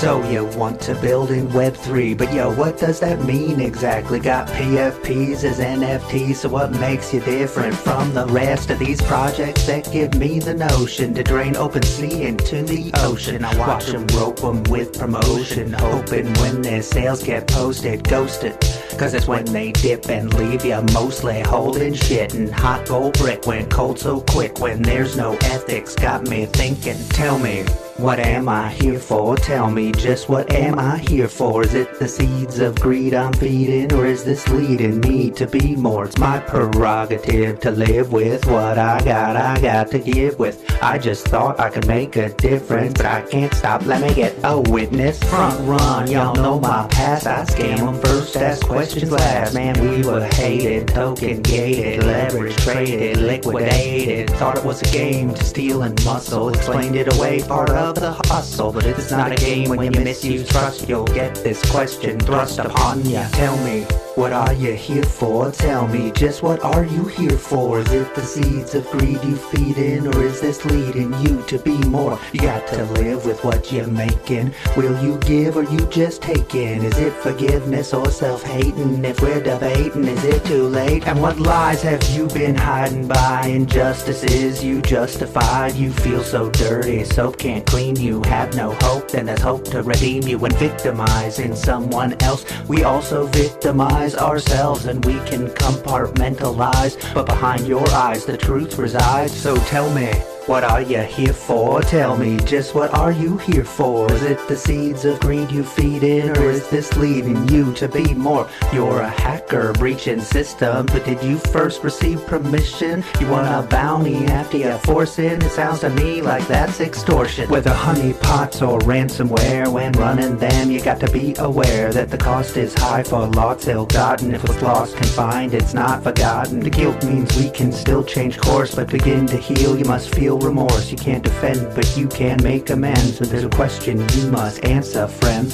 So you want to build in Web3, but yo, what does that mean exactly? Got PFPs as NFTs, so what makes you different from the rest of these projects that give me the notion to drain OpenSea into the ocean? I watch them rope them with promotion, hoping when their sales get posted, ghosted. Cause it's when they dip and leave you mostly holding shit and hot gold brick went cold so quick when there's no ethics. Got me thinking, tell me. What am I here for? Tell me just what am I here for? Is it the seeds of greed I'm feeding, or is this leading me to be more? It's my prerogative to live with what I got, I got to give with. I just thought I could make a difference, but I can't stop. Let me get a witness. Front run, y'all know my past. I scam them first, ask questions last. Man, we were hated, token gated, leverage traded, liquidated. Thought it was a game to steal and muscle. Explained it away, part of the hustle. But it's not a game when you misuse trust. You'll get this question thrust upon ya. Tell me. What are you here for? Tell me, just what are you here for? Is it the seeds of greed you feed in, or is this leading you to be more? You got to live with what you're making. Will you give or you just taking? Is it forgiveness or If we're debating, is it too late? And what lies have you been hiding by? Injustices you justified. You feel so dirty, soap can't clean you. Have no hope, then there's hope to redeem you. When victimizing someone else, we also victimize ourselves and we can compartmentalize. But behind your eyes, the truth resides. So tell me. What are you here for? Tell me, just what are you here for? Is it the seeds of greed you feed in, or is this leading you to be more? You're a hacker breaching systems, but did you first receive permission? You want a bounty after you force it? It sounds to me like that's extortion. Whether honeypots or ransomware, when running them, you got to be aware that the cost is high for lots ill-gotten. If what's lost confined, it's not forgotten. The guilt means we can still change course, but begin to heal. You must feel remorse. You can't defend, but you can make amends. So there's a question you must answer, friend.